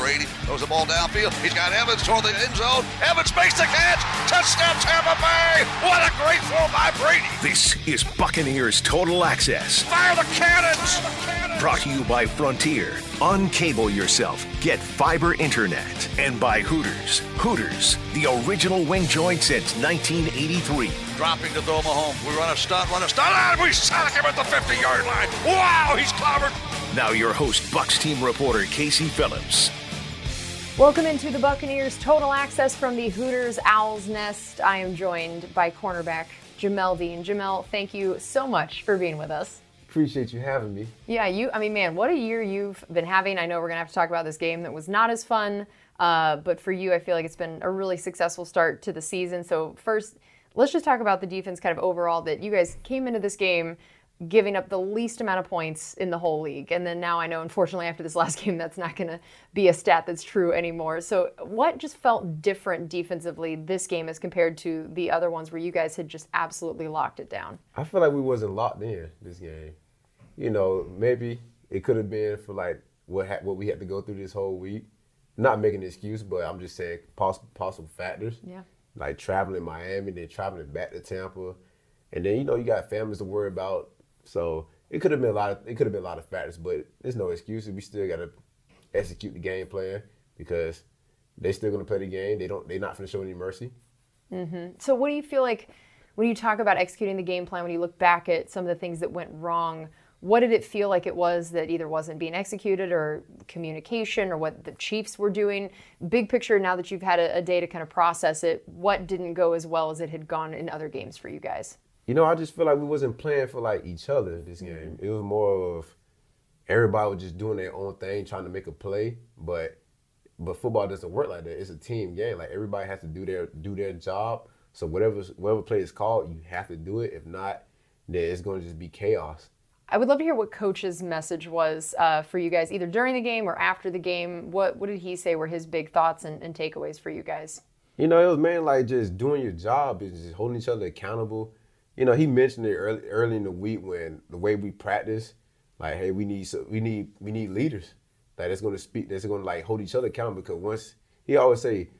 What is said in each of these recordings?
Brady throws the ball downfield. He's got Evans toward the end zone. Evans makes the catch. Touchdown Tampa Bay. What a great throw by Brady. This is Buccaneers Total Access. Fire the cannons. Brought to you by Frontier. Uncable yourself. Get fiber internet. And by Hooters. Hooters, the original wing joint since 1983. Dropping to throw home. We run a stunt, run a stunt, and we sack him at the 50 yard line. Wow, he's clobbered. Now, your host, Bucs team reporter Casey Phillips. Welcome into the Buccaneers Total Access from the Hooters Owls Nest. I am joined by cornerback Jamel Dean. Jamel, thank you so much for being with us. Appreciate you having me. Yeah, you. I mean, man, what a year you've been having. I know we're gonna have to talk about this game that was not as fun, uh, but for you, I feel like it's been a really successful start to the season. So first, let's just talk about the defense, kind of overall. That you guys came into this game giving up the least amount of points in the whole league. And then now I know, unfortunately, after this last game, that's not going to be a stat that's true anymore. So, what just felt different defensively this game as compared to the other ones where you guys had just absolutely locked it down? I feel like we wasn't locked in this game. You know, maybe it could have been for like what ha- what we had to go through this whole week. Not making an excuse, but I'm just saying possible possible factors. Yeah. Like traveling Miami, then traveling back to Tampa, and then you know you got families to worry about so it could have been a lot of it could have been a lot of factors, but there's no excuses. We still got to execute the game plan because they're still going to play the game. They don't. They're not going to show any mercy. Mm-hmm. So what do you feel like when you talk about executing the game plan? When you look back at some of the things that went wrong, what did it feel like it was that either wasn't being executed or communication or what the Chiefs were doing? Big picture. Now that you've had a, a day to kind of process it, what didn't go as well as it had gone in other games for you guys? You know, I just feel like we wasn't playing for like each other this game. It was more of everybody was just doing their own thing, trying to make a play. But but football doesn't work like that. It's a team game. Like everybody has to do their do their job. So whatever whatever play is called, you have to do it. If not, then it's going to just be chaos. I would love to hear what coach's message was uh, for you guys, either during the game or after the game. What what did he say were his big thoughts and, and takeaways for you guys? You know, it was man like just doing your job is just holding each other accountable you know, he mentioned it early, early in the week when the way we practice, like, hey, we need we need we need leaders like that is going to speak, that's going to like hold each other accountable. Because once he always say,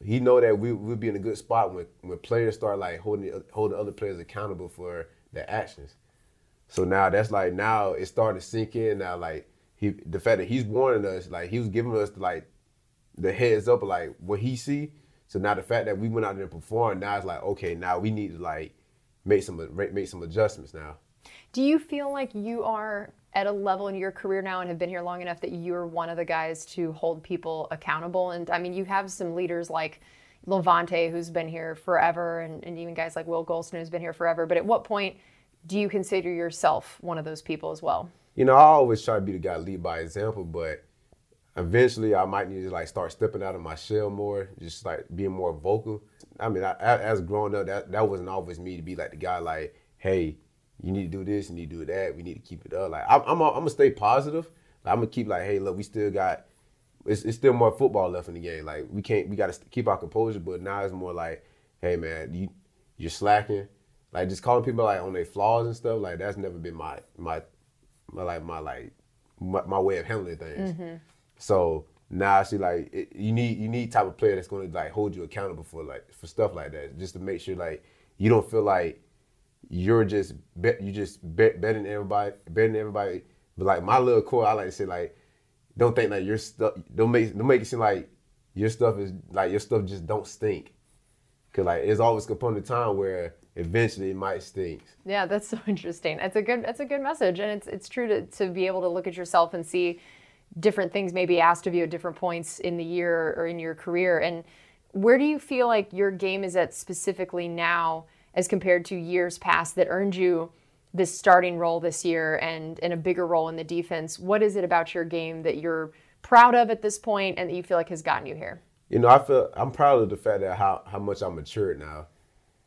he know that we we'll be in a good spot when when players start like holding holding other players accountable for their actions. So now that's like now it's starting to sink in. Now like he the fact that he's warning us, like he was giving us like the heads up like what he see. So now the fact that we went out there and performed, now it's like okay, now we need to like make some make some adjustments now. Do you feel like you are at a level in your career now and have been here long enough that you're one of the guys to hold people accountable? And I mean, you have some leaders like Lavonte, who's been here forever, and, and even guys like Will Gholston, who's been here forever. But at what point do you consider yourself one of those people as well? You know, I always try to be the guy to lead by example, but eventually I might need to like start stepping out of my shell more, just like being more vocal. I mean, I, as growing up, that that wasn't always me to be like the guy like, hey, you need to do this, you need to do that, we need to keep it up. Like I'm, I'm, I'm gonna stay positive. Like, I'm gonna keep like, hey, look, we still got, it's, it's still more football left in the game. Like we can't, we got to keep our composure. But now it's more like, hey, man, you you're slacking. Like just calling people like on their flaws and stuff. Like that's never been my my, my like my like my, my way of handling things. Mm-hmm. So now I see like it, you need you need type of player that's going to like hold you accountable for like for stuff like that, just to make sure like you don't feel like you're just bet you just bet better than everybody, better than everybody. But like my little core, I like to say like, don't think that like your stuff don't make don't make it seem like your stuff is like your stuff just don't stink. Cause like it's always a point in time where eventually it might stink. Yeah, that's so interesting. That's a good that's a good message, and it's it's true to to be able to look at yourself and see different things may be asked of you at different points in the year or in your career. And where do you feel like your game is at specifically now as compared to years past that earned you this starting role this year and, and a bigger role in the defense? What is it about your game that you're proud of at this point and that you feel like has gotten you here? You know, I feel I'm proud of the fact that how, how much I'm matured now.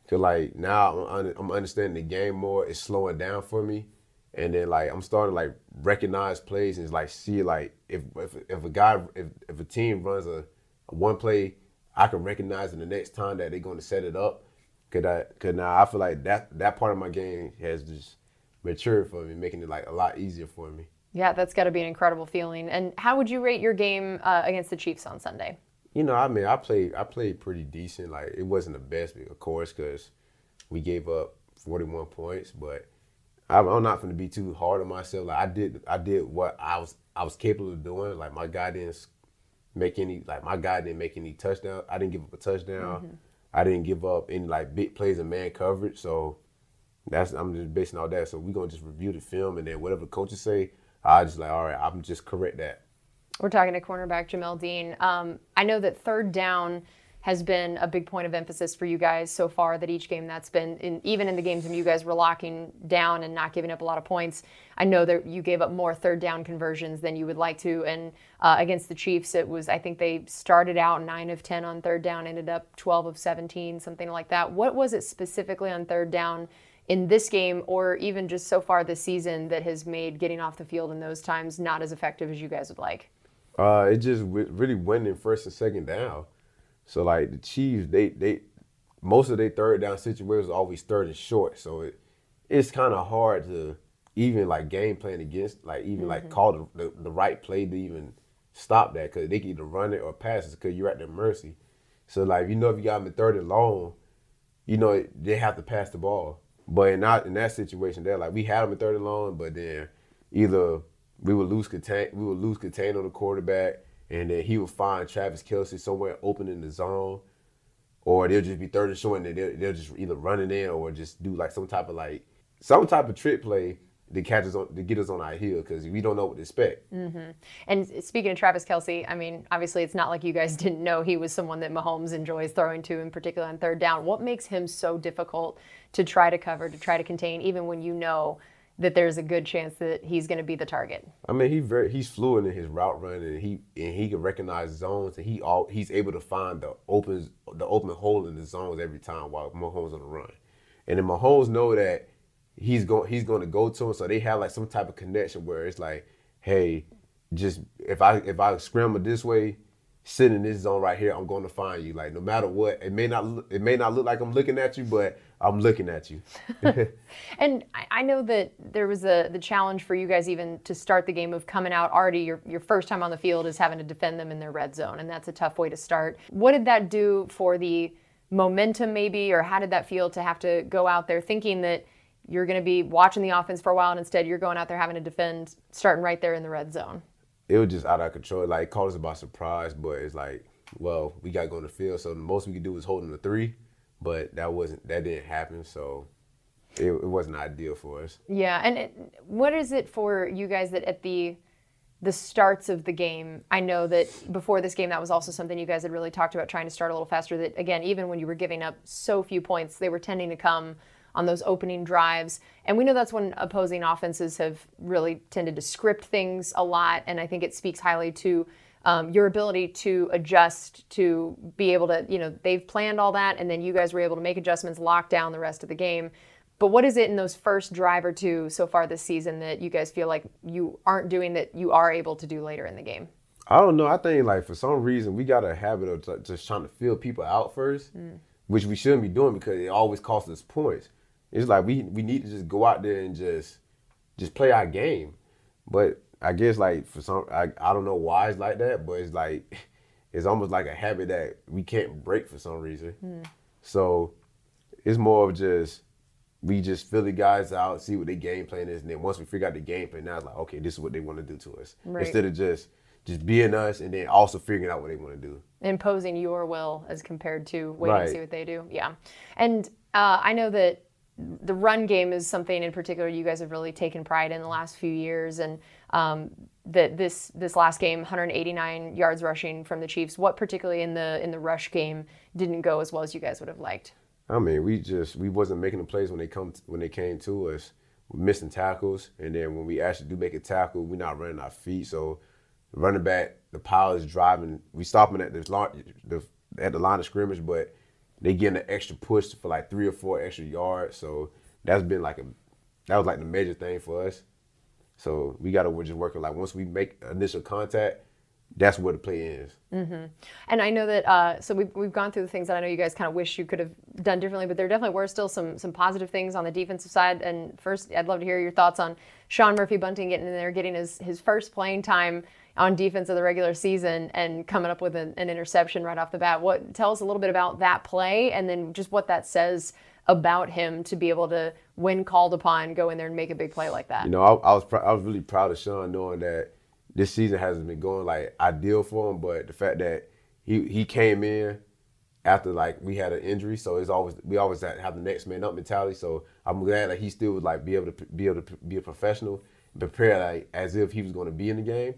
Cause like now I'm, I'm understanding the game more. It's slowing down for me and then like I'm starting to like recognize plays and like see like if if, if a guy if, if a team runs a, a, one play, I can recognize in the next time that they're going to set it up. Cause I cause now I feel like that that part of my game has just matured for me, making it like a lot easier for me. Yeah, that's got to be an incredible feeling. And how would you rate your game uh, against the Chiefs on Sunday? You know, I mean, I played I played pretty decent. Like it wasn't the best, of course, because we gave up 41 points. But I'm, I'm not going to be too hard on myself. Like I did I did what I was I was capable of doing. Like my guy didn't make any like my guy didn't make any touchdown. I didn't give up a touchdown. Mm-hmm. I didn't give up any like big plays in man coverage. So that's I'm just basing all that. So we're gonna just review the film and then whatever coaches say, I just like all right, I'm just correct that. We're talking to cornerback Jamel Dean. Um, I know that third down has been a big point of emphasis for you guys so far. That each game that's been, in, even in the games when you guys were locking down and not giving up a lot of points, I know that you gave up more third down conversions than you would like to. And uh, against the Chiefs, it was I think they started out nine of ten on third down, ended up twelve of seventeen, something like that. What was it specifically on third down? in this game or even just so far this season that has made getting off the field in those times not as effective as you guys would like? Uh, it just really went in first and second down. So like the Chiefs, they they most of their third down situations are always third and short. So it it's kind of hard to even like game plan against like even mm-hmm. like call the, the, the right play to even stop that because they can either run it or pass it because you're at their mercy. So like you know if you got them in third and long, you know they have to pass the ball. But in that in that situation, there like we had them in third and long, but then either we would lose contain we would lose contain on the quarterback, and then he would find Travis Kelce somewhere open in the zone, or they'll just be third and short, and they'll, they'll just either run it in or just do like some type of like some type of trick play to catch us on to get us on our heel because we don't know what to expect. Mm-hmm. And speaking of Travis Kelce, I mean, obviously it's not like you guys didn't know he was someone that Mahomes enjoys throwing to, in particular on third down. What makes him so difficult to try to cover, to try to contain, even when you know that there's a good chance that he's going to be the target. I mean, he very he's fluent in his route run, and he and he can recognize zones, and he all he's able to find the open the open hole in the zones every time while Mahomes on the run, and then Mahomes know that he's going he's going to go to him, so they have like some type of connection where it's like, hey, just if I if I scramble this way, sit in this zone right here, I'm going to find you. Like no matter what, it may not it may not look like I'm looking at you, but I'm looking at you. and I know that there was a the challenge for you guys even to start the game of coming out already your your first time on the field is having to defend them in their red zone, and that's a tough way to start. What did that do for the momentum maybe, or how did that feel to have to go out there thinking that you're going to be watching the offense for a while, and instead you're going out there having to defend, starting right there in the red zone? It was just out of control. Like it caught us by surprise, but it's like, well, we got to go on the field, so the most we could do was holding the three but that wasn't that didn't happen. So it, it wasn't ideal for us. Yeah, and it, what is it for you guys that at the the starts of the game? I know that before this game, that was also something you guys had really talked about trying to start a little faster. That again, even when you were giving up so few points, they were tending to come on those opening drives. And we know that's when opposing offenses have really tended to script things a lot. And I think it speaks highly to um, your ability to adjust to be able to, you know, they've planned all that, and then you guys were able to make adjustments, lock down the rest of the game. But what is it in those first drive or two so far this season that you guys feel like you aren't doing that you are able to do later in the game? I don't know. I think like for some reason we got a habit of just trying to fill people out first, mm. which we shouldn't be doing because it always costs us points. It's like we we need to just go out there and just just play our game. But I guess like for some, I, I don't know why it's like that, but it's like it's almost like a habit that we can't break for some reason. Mm. So it's more of just we just fill the guys out, see what their game plan is, and then once we figure out the game plan, now it's like okay, this is what they want to do to us. Right. Instead of just just being us and then also figuring out what they want to do. Imposing your will as compared to waiting right. to see what they do. Yeah, and uh, I know that the run game is something in particular you guys have really taken pride in the last few years, and um, that this this last game, 189 yards rushing from the Chiefs. What particularly in the in the rush game didn't go as well as you guys would have liked? I mean, we just we wasn't making the plays when they come when they came to us. We're missing tackles, and then when we actually do make a tackle, we're not running our feet. So running back, the power is driving. We stopping at this the, the at the line of scrimmage, but they getting an extra push for like three or four extra yards. So that's been like a that was like the major thing for us. So we got to we're just working like once we make initial contact, that's where the play ends. And I know that, uh, so we've, we've gone through the things that I know you guys kind of wish you could have done differently, but there definitely were still some some positive things on the defensive side. And first, I'd love to hear your thoughts on Sean Murphy Bunting getting in there, getting his, his first playing time on defense of the regular season and coming up with an, an interception right off the bat. What Tell us a little bit about that play and then just what that says about him to be able to, when called upon, go in there and make a big play like that. You know, I, I was pr- I was really proud of Sean knowing that this season hasn't been going like ideal for him, but the fact that he he came in after like we had an injury, so it's always we always have the next man up mentality. So I'm glad that he still would like be able to be able to be a professional, prepare like as if he was going to be in the game,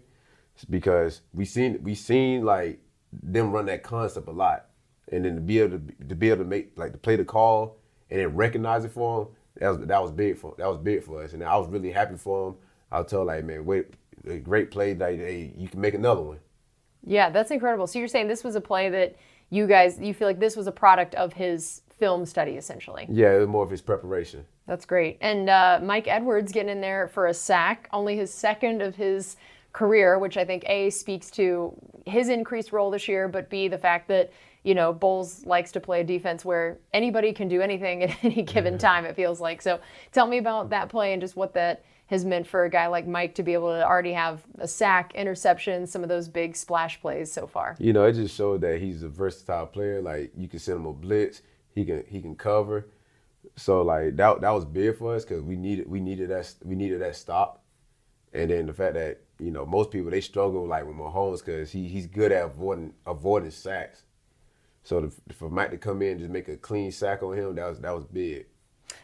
because we seen we seen like them run that concept a lot, and then to be able to to be able to make like to play the call and then recognize it for him. That was that was big for that was big for us, and I was really happy for him. I was told like, man, wait, a great play. Like, hey, you can make another one. Yeah, that's incredible. So you're saying this was a play that you guys, you feel like this was a product of his film study, essentially. Yeah, it was more of his preparation. That's great. And uh, Mike Edwards getting in there for a sack, only his second of his career, which I think A speaks to his increased role this year, but B the fact that you know Bowles likes to play a defense where anybody can do anything at any given time. It feels like. So tell me about that play and just what that has meant for a guy like Mike to be able to already have a sack, interception, some of those big splash plays so far. You know, it just showed that he's a versatile player. Like you can send him a blitz, he can he can cover. So like that that was big for us because we needed we needed that we needed that stop, and then the fact that you know most people they struggle like with Mahomes because he he's good at avoiding avoiding sacks. So the, for Mike to come in and just make a clean sack on him that was that was big.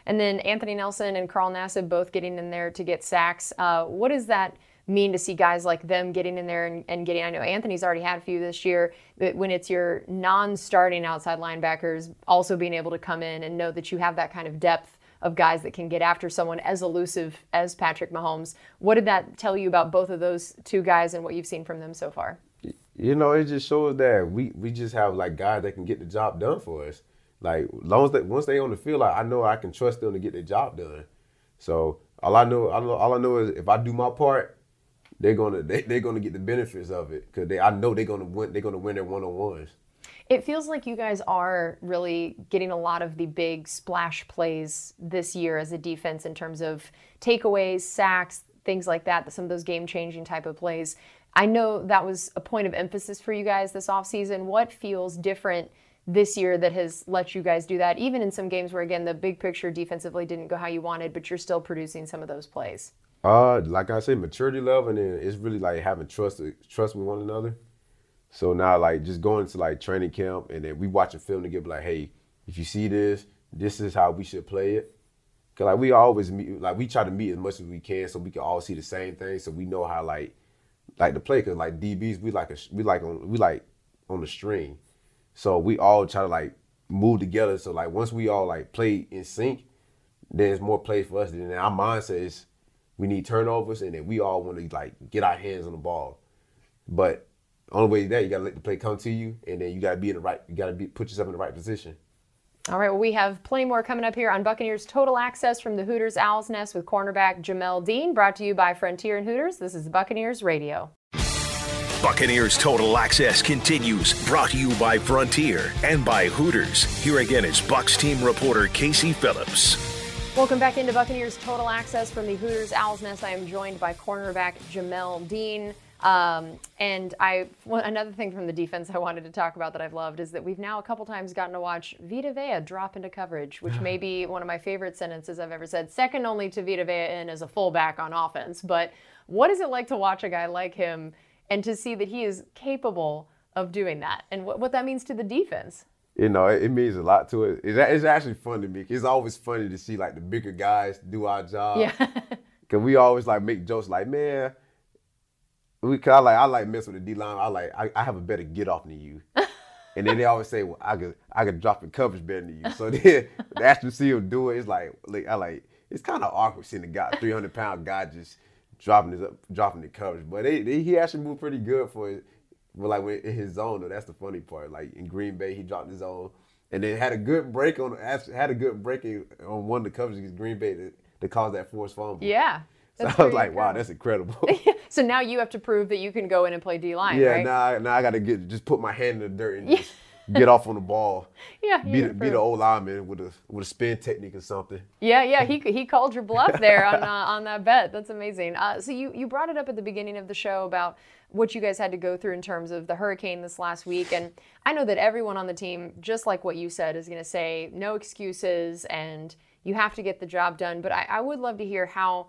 And then Anthony Nelson and Carl Nassib both getting in there to get sacks. Uh, what does that mean to see guys like them getting in there and, and, getting? I know Anthony's already had a few this year, but when it's your non starting outside linebackers also being able to come in and know that you have that kind of depth of guys that can get after someone as elusive as Patrick Mahomes. What did that tell you about both of those two guys and what you've seen from them so far? You know, it just shows that we, we just have like guys that can get the job done for us. Like long as they once they on the field, like, I know I can trust them to get the job done. So all I know, I know, all I know is if I do my part, they're gonna they they're gonna get the benefits of it because they I know they're gonna win. They're gonna win their one on ones. It feels like you guys are really getting a lot of the big splash plays this year as a defense in terms of takeaways, sacks, things like that. Some of those game changing type of plays. I know that was a point of emphasis for you guys this offseason. What feels different? this year that has let you guys do that, even in some games where, again, the big picture defensively didn't go how you wanted, but you're still producing some of those plays? Uh, like I said, maturity level, and then it's really like having trust trust with one another. So now, like, just going to like training camp, and then we watching film together, like, hey, if you see this, this is how we should play it. Cause like we always meet, like we try to meet as much as we can, so we can all see the same thing, so we know how like, like to play. Cause like DBs, we like a, we like on, we like on the string. So we all try to like move together. So like once we all like play in sync, there's more play for us. And our mindset is we need turnovers and then we all want to like get our hands on the ball. But only way that you gotta let the play come to you and then you gotta be in the right you gotta be put yourself in the right position. All right, well, we have plenty more coming up here on Buccaneers Total Access from the Hooters Owl's Nest with cornerback Jamel Dean, brought to you by Frontier and Hooters. This is Buccaneers Radio. Buccaneers Total Access continues, brought to you by Frontier and by Hooters. Here again is Bucs team reporter Casey Phillips. Welcome back into Buccaneers Total Access from the Hooters Owls Nest. I am joined by cornerback Jamel Dean. Um, and I well, another thing from the defense I wanted to talk about that I've loved is that we've now a couple times gotten to watch Vita Vea drop into coverage, which may be one of my favorite sentences I've ever said, second only to Vita Vea in as a fullback on offense. But what is it like to watch a guy like him and to see that he is capable of doing that and what, what that means to the defense? You know, it, it means a lot to it. It's, it's actually fun to me. It's always funny to see like the bigger guys do our job. Yeah. Cause we always like make jokes like, man, we cause I like I like mess with the D line. I like I, I have a better get off than you. and then they always say, well, I could I could drop in coverage better than you. So then actually see him do it, it's like, like I like it's kind of awkward seeing a guy, 300 pound guy just dropping his up, dropping the coverage. But they, they, he actually moved pretty good for it. But like when, in his zone though, that's the funny part. Like in Green Bay, he dropped his zone, and then had a good break on had a good break on one of the coverages against Green Bay to, to cause that forced fumble. Yeah. So That's I was like, wow, that's incredible. So now you have to prove that you can go in and play D line, yeah, right? now, I- now I got to get just put my hand in the dirt and just get off on the ball. Yeah, Be the, be the old lineman with a with a spin technique or something. Yeah, yeah, he he called your bluff there on uh, on that bet. That's amazing. Uh, so you you brought it up at the beginning of the show about what you guys had to go through in terms of the hurricane this last week, and I know that everyone on the team, just like what you said, is going to say no excuses and you have to get the job done. But I, I would love to hear how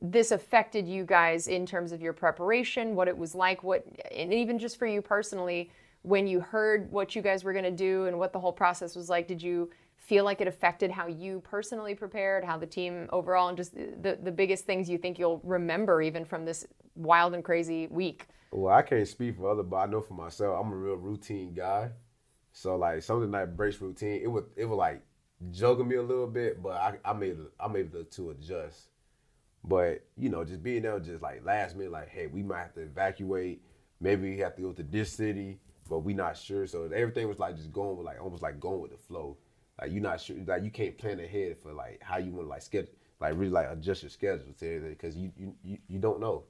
this affected you guys in terms of your preparation, what it was like, what, and even just for you personally, when you heard what you guys were going to do and what the whole process was like, did you feel like it affected how you personally prepared, how the team overall, and just the, the biggest things you think you'll remember even from this wild and crazy week? Well, I can't speak for other, but I know for myself, I'm a real routine guy. So like something that breaks routine, it would it would like juggle me a little bit, but I I made I'm able to adjust. But you know, just being there, just like last minute, like hey, we might have to evacuate. Maybe we have to go to this city, but we not sure. So everything was like just going with like almost like going with the flow. Like you're not sure, like you can't plan ahead for like how you want to like schedule, like really like adjust your schedule to everything because you, you you you don't know.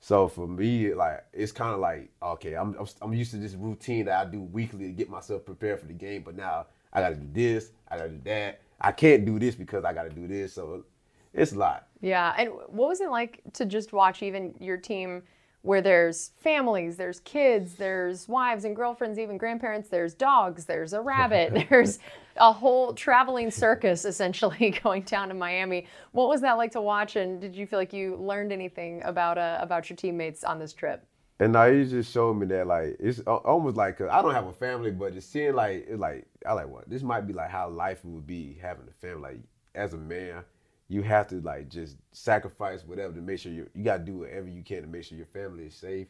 So for me, like it's kind of like okay, I'm, I'm I'm used to this routine that I do weekly to get myself prepared for the game, but now I got to do this, I got to do that. I can't do this because I got to do this. So it's a lot. Yeah, and what was it like to just watch even your team where there's families, there's kids, there's wives and girlfriends, even grandparents, there's dogs, there's a rabbit, there's a whole traveling circus essentially going down to Miami. What was that like to watch and did you feel like you learned anything about uh, about your teammates on this trip? And now he just showed me that like it's almost like I I don't have a family, but just seeing like it's like I like what this might be like how life would be having a family. Like as a man, you have to like just sacrifice whatever to make sure you you got to do whatever you can to make sure your family is safe,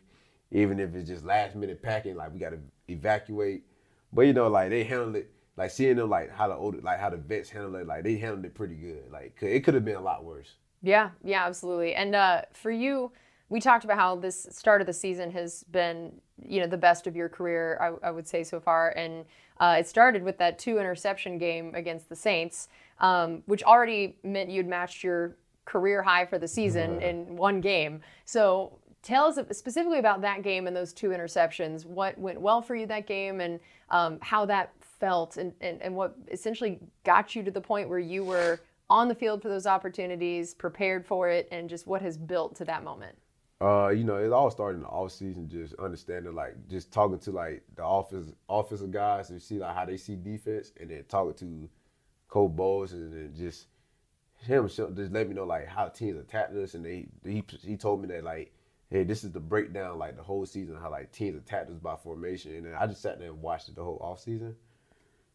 even if it's just last minute packing. Like we got to evacuate, but you know like they handled it. Like seeing them like how the like how the vets handled it. Like they handled it pretty good. Like it could have been a lot worse. Yeah, yeah, absolutely. And uh, for you, we talked about how this start of the season has been, you know, the best of your career, I, I would say so far. And uh, it started with that two interception game against the Saints, um, which already meant you'd matched your career high for the season in one game. So tell us specifically about that game and those two interceptions. What went well for you that game, and um, how that felt, and, and, and what essentially got you to the point where you were on the field for those opportunities, prepared for it, and just what has built to that moment. Uh, you know, it all started in the off season, just understanding like just talking to like the office offensive guys and see like how they see defense and then talking to Coach Bowles and then just him just let me know like how teams attacked us and they he he told me that like hey this is the breakdown like the whole season how like teams attacked us by formation and then I just sat there and watched it the whole off season.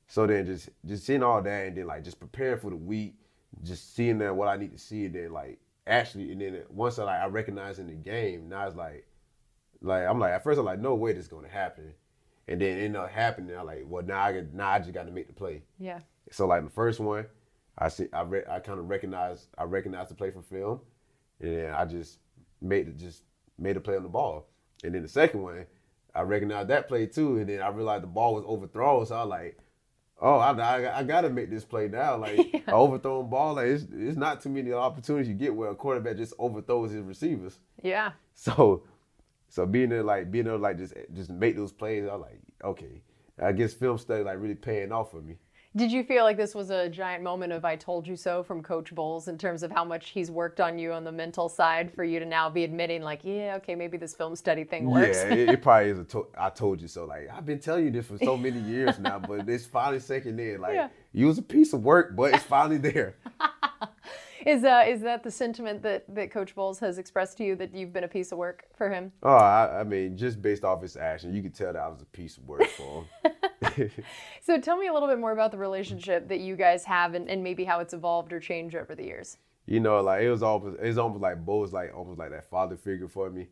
So then just just seeing all that and then like just preparing for the week, just seeing that what I need to see and then like actually and then once I like I recognize in the game, now it's like like I'm like at first I'm like no way this is gonna happen. And then it ended up happening. I'm like, well now I got, now I just gotta make the play. Yeah. So like the first one, I see I re- I kind of recognized I recognized the play from film, and then I just made it just made a play on the ball. And then the second one, I recognized that play too, and then I realized the ball was overthrown. So I was like, oh, I, I, I got to make this play now. Like an overthrown ball, like it's, it's not too many opportunities you get where a quarterback just overthrows his receivers. Yeah. So, so being there, like being able to like just just make those plays, I was like, okay, I guess film study like really paying off for me. Did you feel like this was a giant moment of I told you so from Coach Bowles in terms of how much he's worked on you on the mental side for you to now be admitting, like, yeah, okay, maybe this film study thing works? Yeah, it, it probably is a to- I told you so. Like I've been telling you this for so many years now, but it's finally sinking in. Like Yeah. you was a piece of work, but it's finally there. Is, uh, is that the sentiment that, that Coach Bowles has expressed to you that you've been a piece of work for him? oh, I, I mean, just based off his action, you could tell that I was a piece of work for him. So tell me a little bit more about the relationship that you guys have and, and maybe how it's evolved or changed over the years. you know, like it was almost it's almost like Bo was like almost like that father figure for me.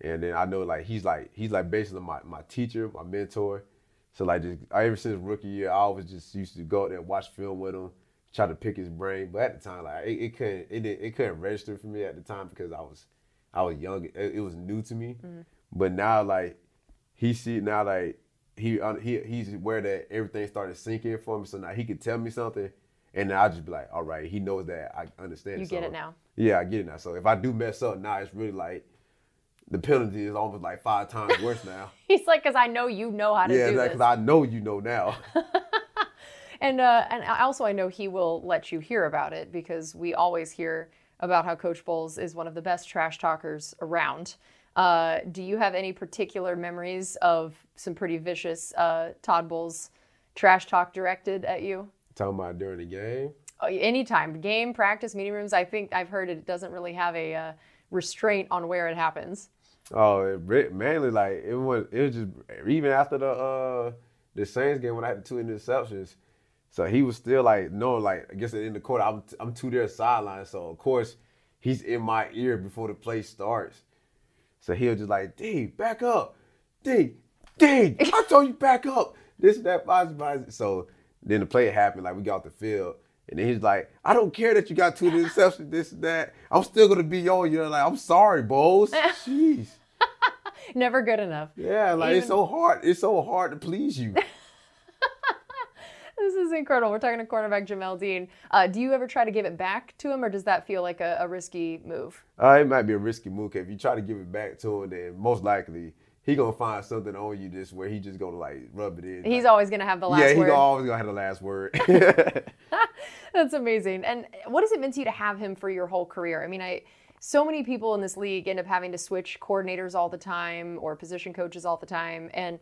And then I know like he's like he's like basically my, my teacher, my mentor. So like just ever since rookie year, I always just used to go out there and watch film with him, try to pick his brain. But at the time, like it, it couldn't it didn't, it couldn't register for me at the time because I was I was young. It, it was new to me. Mm. But now like he see now like he un- he he's aware that everything started sinking for me. So now he could tell me something, And then I just be like, all right, he knows that I understand. You so, get it now. Yeah, I get it now. So if I do mess up now, it's really like the penalty is almost like five times worse now. He's like, because I know you know how to yeah, do like, this. cause I know you know now. And uh, and also, I know he will let you hear about it because we always hear about how Coach Bowles is one of the best trash talkers around. Uh, do you have any particular memories of some pretty vicious uh, Todd Bowles trash talk directed at you? Talking about during the game. Oh, anytime, game, practice, meeting rooms. I think I've heard it doesn't really have a uh, restraint on where it happens. Oh, it, mainly like it was. It was just even after the uh the Saints game when I had the two interceptions. So he was still like, no, like I guess in the court, I'm I'm to their sideline. So of course he's in my ear before the play starts. So he'll just like, D, back up, D, D. I told you back up. This and that positive. So then the play happened. Like we got off the field. And then he's like, I don't care that you got two interceptions, this and that. I'm still gonna be on you. Like, I'm sorry, Bowles. Jeez. Never good enough. Yeah, like it's so hard. It's so hard to please you. This is incredible. We're talking to cornerback Jamel Dean. Uh, do you ever try to give it back to him, or does that feel like a, a risky move? Uh, it might be a risky move. If you try to give it back to him, then most likely he gonna find something on you just where he just gonna like rub it in. He's like, always going to have the last yeah, he word. always gonna have the last word. That's amazing. And what does it mean to you to have him for your whole career? I mean, I so many people in this league end up having to switch coordinators all the time or position coaches all the time. And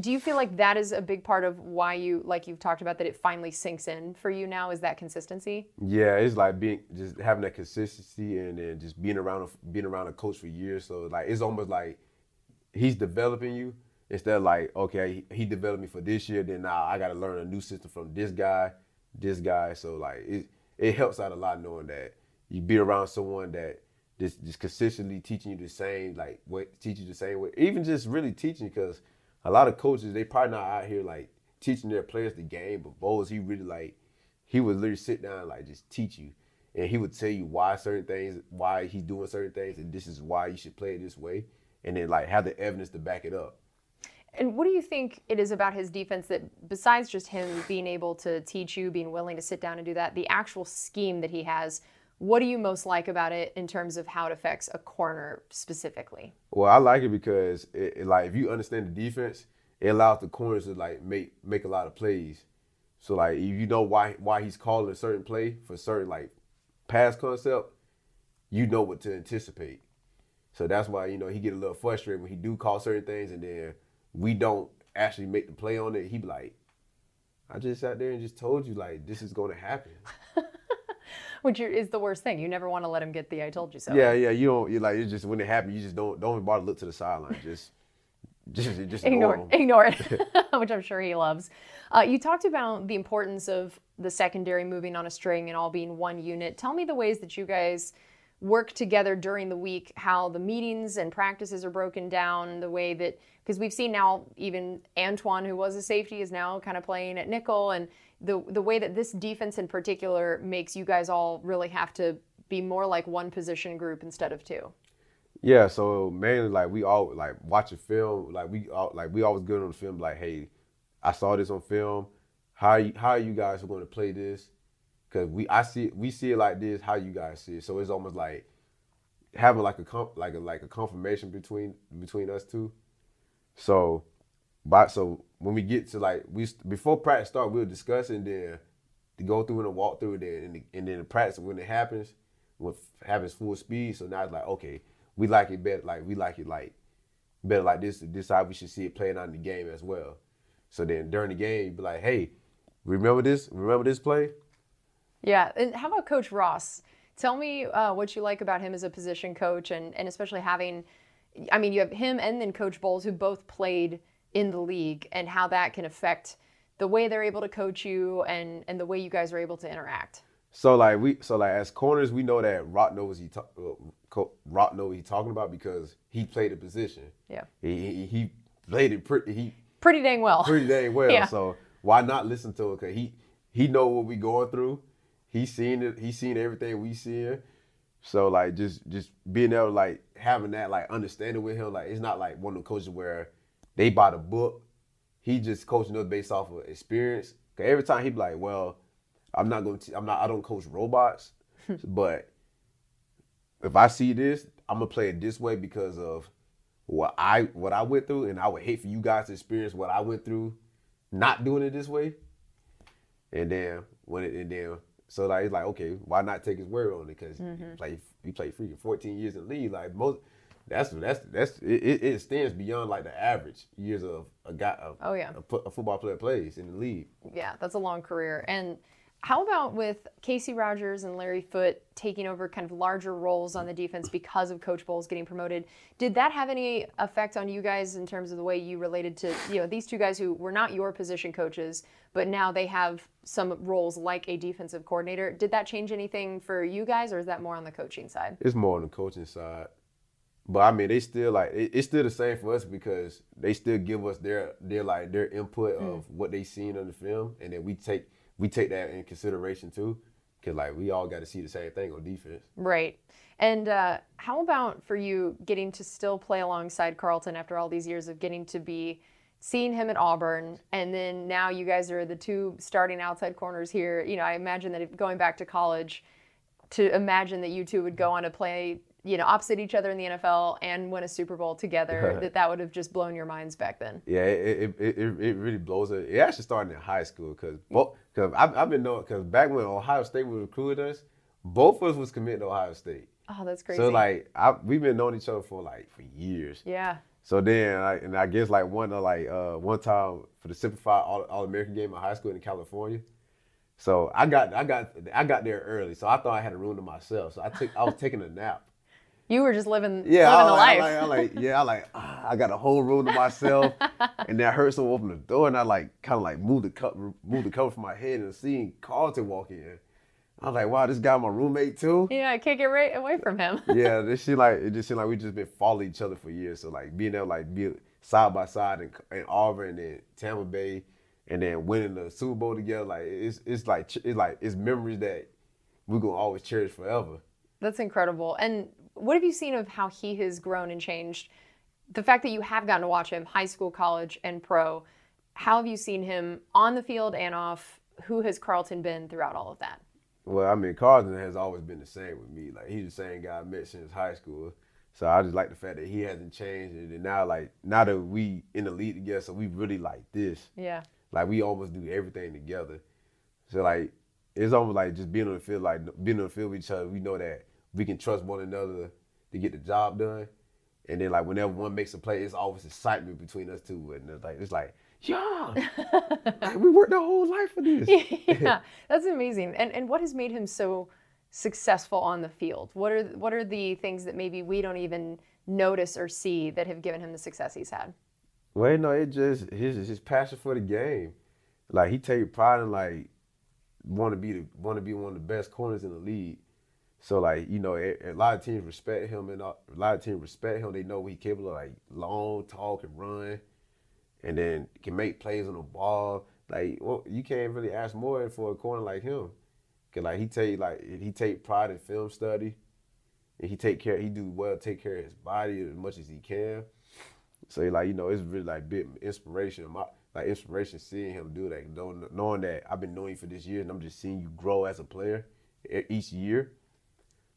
do you feel like that is a big part of why you, like you've talked about, that it finally sinks in for you now? Is that consistency? yeah, it's like being just having that consistency and then just being around a, being around a coach for years. So like it's almost like he's developing you instead of like okay he, he developed me for this year. Then now I got to learn a new system from this guy, this guy. So like it it helps out a lot knowing that you be around someone that just just consistently teaching you the same like what teach you the same way. Even just really teaching because a lot of coaches they probably not out here like teaching their players the game, but Bowles he really like he would literally sit down and like just teach you. And he would tell you why certain things, why he's doing certain things, and this is why you should play it this way. And then like have the evidence to back it up. And what do you think it is about his defense that, besides just him being able to teach you, being willing to sit down and do that, the actual scheme that he has, what do you most like about it in terms of how it affects a corner specifically? Well, I like it because it, it, like if you understand the defense, it allows the corners to like make make a lot of plays. So like if you know why why he's calling a certain play for certain like pass concept, you know what to anticipate. So that's why you know he get a little frustrated when he do call certain things, and then we don't actually make the play on it. He be like, "I just sat there and just told you like this is going to happen." Which is the worst thing. You never want to let him get the "I told you so." Yeah, yeah. You don't. You like it's just when it happens, you just don't don't even bother to look to the sideline. Just just just ignore ignore it, ignore it, which I'm sure he loves. Uh, you talked about the importance of the secondary moving on a string and all being one unit. Tell me the ways that you guys work together during the week, how the meetings and practices are broken down, the way that because we've seen now even Antoine, who was a safety, is now kind of playing at nickel, and the the way that this defense in particular makes you guys all really have to be more like one position group instead of two. Yeah, so mainly like we all like watching film, like we all like we always good on the film, like, hey, I saw this on film. How you, how are you guys going to play this? Cause we I see we see it like this. How you guys see it? So it's almost like having like a com- like a like a confirmation between between us two. So, but so when we get to like we before practice start, we'll discuss and then to go through and a walk through there, and, the, and then the practice when it happens, when it happens full speed. So now it's like okay, we like it better. Like we like it like better like this. This how we should see it playing out in the game as well. So then during the game, you be like, hey, remember this? Remember this play? Yeah, and how about Coach Ross? Tell me uh, what you like about him as a position coach, and and especially having, I mean, you have him and then Coach Bowles, who both played in the league, and how that can affect the way they're able to coach you and and the way you guys are able to interact. So like we, so like as corners, we know that Rock knows he talk, uh, Rock know what he's talking about because he played the position. Yeah, He he, he played it pretty he pretty dang well. pretty dang well. Yeah. So why not listen to it? Cause he he know what we going through. He seen it. He seen everything we seeing. So like just just being able to like having that like understanding with him. Like it's not like one of the coaches where they bought a book. He just coaching us based off of experience. Cause every time he'd be like, well, I'm not going to. I'm not. I don't coach robots, but if I see this, I'm gonna play it this way because of what I what I went through, and I would hate for you guys to experience what I went through, not doing it this way. And then when it and then so like it's like okay, why not take his word on it? Because Mm-hmm. you play you play freaking 14 years in the league, like most. That's that's that's it, it stands beyond like the average years of a guy. A, Oh, yeah. a, a football player plays in the league. Yeah, that's a long career. And how about with Kacy Rodgers and Larry Foote taking over kind of larger roles on the defense because of Coach Bowles getting promoted? Did that have any effect on you guys in terms of the way you related to you know these two guys who were not your position coaches, but now they have some roles like a defensive coordinator? Did that change anything for you guys, or is that more on the coaching side? It's more on the coaching side. But I mean, they still like it, it's still the same for us because they still give us their their like their input of what they seen on the film, and then we take we take that in consideration too, because like we all got to see the same thing on defense. Right. And uh, how about for you getting to still play alongside Carlton after all these years of getting to be seeing him at Auburn, and then now you guys are the two starting outside corners here. You know, I imagine that if going back to college, to imagine that you two would go on to play, you know, opposite each other in the NFL and win a Super Bowl together, that that would have just blown your minds back then. Yeah, it it, it, it really blows it. It actually started in high school because because I've, I've been knowing because back when Ohio State was recruiting us, both of us was committed to Ohio State. Oh, that's crazy. So like I, we've been knowing each other for like for years. yeah. So then, I, and I guess like one of like uh, one time for the Semper Fidelis, all American game in high school in California. So I got I got I got there early, so I thought I had a room to myself. So I took I was taking a nap. You were just living, Yeah, I, living the like, life. I like, I like yeah, I like ah, I got a whole room to myself, and then I heard someone open the door, and I like kind of like moved the cover moved the cover from my head and seeing Carlton walk in. I was like, wow, this guy my roommate too. yeah, I can't get right away from him. yeah, this shit like it just seemed like we just been following each other for years. So like being able to like be side by side in, in Auburn and then Tampa Bay, and then winning the Super Bowl together, like it's it's like it's like it's memories that we're gonna always cherish forever. That's incredible. And what have you seen of how he has grown and changed? The fact that you have gotten to watch him high school, college, and pro, how have you seen him on the field and off? Who has Carlton been throughout all of that? Well, I mean, Carlton has always been the same with me. Like he's the same guy I met since high school. So I just like the fact that he hasn't changed, and now like now that we in the league together, so we really like this. Yeah. Like we almost do everything together. So like it's almost like just being on the field, like being on the field with each other. We know that we can trust one another to get the job done. And then like whenever one makes a play, it's always excitement between us two. And it's like it's like, yeah, like, we worked our whole life for this. yeah, that's amazing. And and what has made him so successful on the field? What are what are the things that maybe we don't even notice or see that have given him the success he's had? Well, no, it just his his passion for the game. Like he take pride in like want to be the want to be one of the best corners in the league. So like you know, a, a lot of teams respect him, and a lot of teams respect him. They know he capable of like long, tall, can run, and then can make plays on the ball. Like well, you can't really ask more for a corner like him. Cause like he take like he take pride in film study, and he take care. He do well, take care of his body as much as he can. So like you know, it's really like big inspiration. My like inspiration seeing him do that, knowing, that I've been knowing you for this year, and I'm just seeing you grow as a player each year.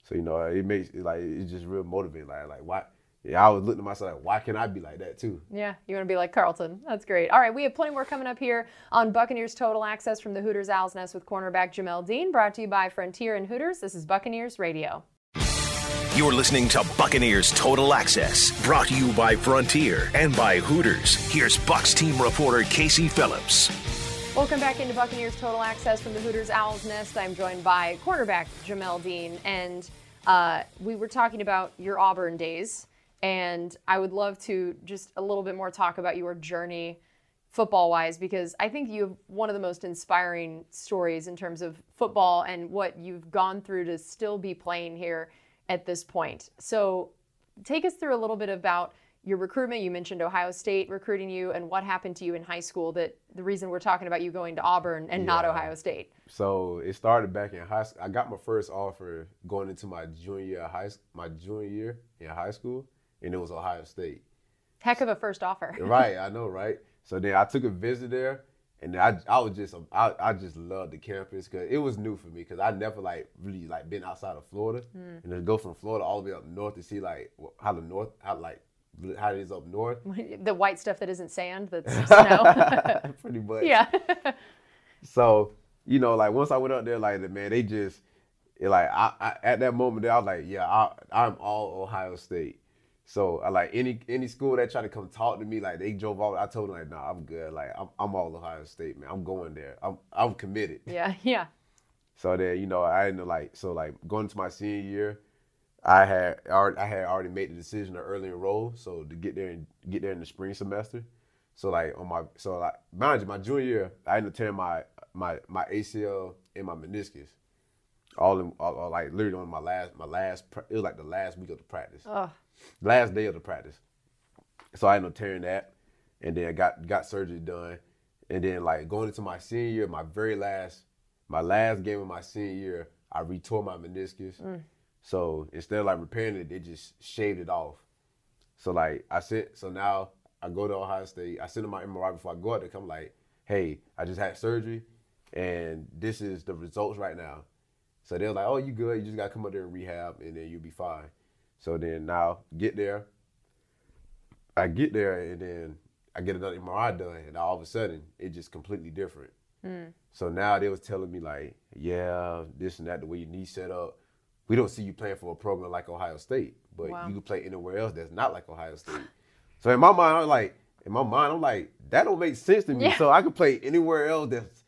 So you know, it makes it like it's just real motivating. Like like why? Yeah, I was looking at myself like, why can't I be like that too? Yeah, you want to be like Carlton. That's great. All right, we have plenty more coming up here on Buccaneers Total Access from the Hooters Owls Nest with cornerback Jamel Dean, brought to you by Frontier and Hooters. This is Buccaneers Radio. You're listening to Buccaneers Total Access, brought to you by Frontier and by Hooters. Here's Bucs team reporter Casey Phillips. Welcome back into Buccaneers Total Access from the Hooters Owls Nest. I'm joined by cornerback Jamel Dean, and uh, we were talking about your Auburn days, and I would love to just a little bit more talk about your journey football wise because I think you have one of the most inspiring stories in terms of football and what you've gone through to still be playing here at this point. So, take us through a little bit about your recruitment. You mentioned Ohio State recruiting you and what happened to you in high school that the reason we're talking about you going to Auburn and not Ohio State. So it started back in high school. I got my first offer going into my junior high my junior year in high school, and it was Ohio State. Heck of a first offer. right, I know, right? So then I took a visit there, And I, I was just, um, I, I just loved the campus because it was new for me because I never like really like been outside of Florida, hmm. and to go from Florida all the way up north to see like how the north, how like how it is up north, the white stuff that isn't sand, that's snow. pretty much. yeah. So you know, like once I went up there, like man, they just like I, I at that moment there, I was like, yeah, I, I'm all Ohio State. So I like any any school that tried to come talk to me, like they drove off. I told them like, nah, I'm good. Like I'm, I'm all Ohio State, man. I'm going there. I'm I'm committed. yeah. Yeah. So then you know I ended up like so like going to my senior year, I had already I had already made the decision to early enroll, so to get there and get there in the spring semester. So like on my so like mind you, my junior year I ended up tearing my my my ACL and my meniscus, all in all, all, like literally on my last my last it was like the last week of the practice, Oh, last day of the practice. So I ended up tearing that, and then I got got surgery done, and then like going into my senior year, my very last my last game of my senior year, I retore my meniscus. Mm. So instead of like repairing it, they just shaved it off. So like I sent, so now I go to Ohio State. I send them my MRI before I go out there. Come like, hey, I just had surgery, and this is the results right now. So they're like, oh, you good? You just gotta come up there and rehab, and then you'll be fine. So then now get there. I get there, and then I get another MRI done, and all of a sudden it's just completely different. Hmm. So now they was telling me like, yeah, this and that, the way your knee set up. We don't see you playing for a program like Ohio State, but Wow. you can play anywhere else that's not like Ohio State. so in my mind, I'm like, in my mind, I'm like, that don't make sense to me. Yeah. So I could play anywhere else that's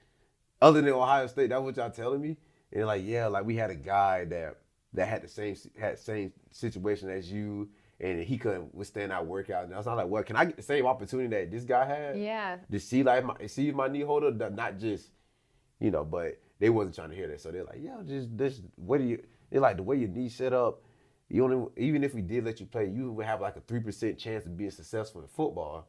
other than Ohio State. That's what y'all telling me. And like, yeah, like we had a guy that that had the same had same situation as you, and he couldn't withstand our workout. And I was not like, well, can I get the same opportunity that this guy had? yeah. to see like my see my knee holder, not just, you know, but they wasn't trying to hear that. So they're like, yeah, just this. What do you? They're like the way your knee set up. You only even if we did let you play, you would have like a three percent chance of being successful in football.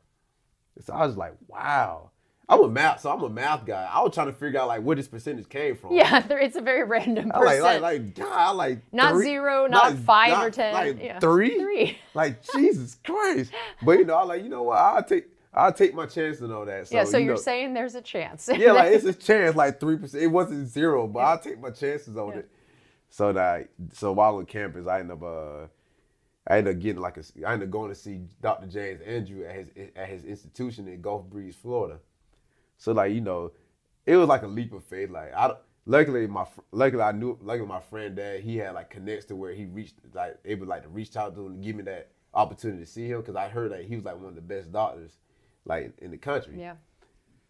So I was like, wow. I'm a math, so I'm a math guy. I was trying to figure out like where this percentage came from. Yeah. There, it's a very random I like, percent. like, like, God, I like Not three- zero, not five or 10, Like yeah. three, Three. Like Jesus Christ! But you know, I like, you know what? I'll take, I'll take my chance and all that. So, yeah. So you you're know, saying there's a chance. yeah, like it's a chance, like three percent. It wasn't zero, but I'll take my chances on Yeah. it. So that, so while on campus, I ended up, uh, I ended up getting like a, I ended up going to see Dr. James Andrew at his at his institution in Gulf Breeze, Florida. So like you know, it was like a leap of faith. Like I, luckily my, luckily I knew, luckily my friend dad, he had like connects to where he reached, like able like to reach out to him and give me that opportunity to see him because I heard that he was like one of the best doctors, like in the country. yeah.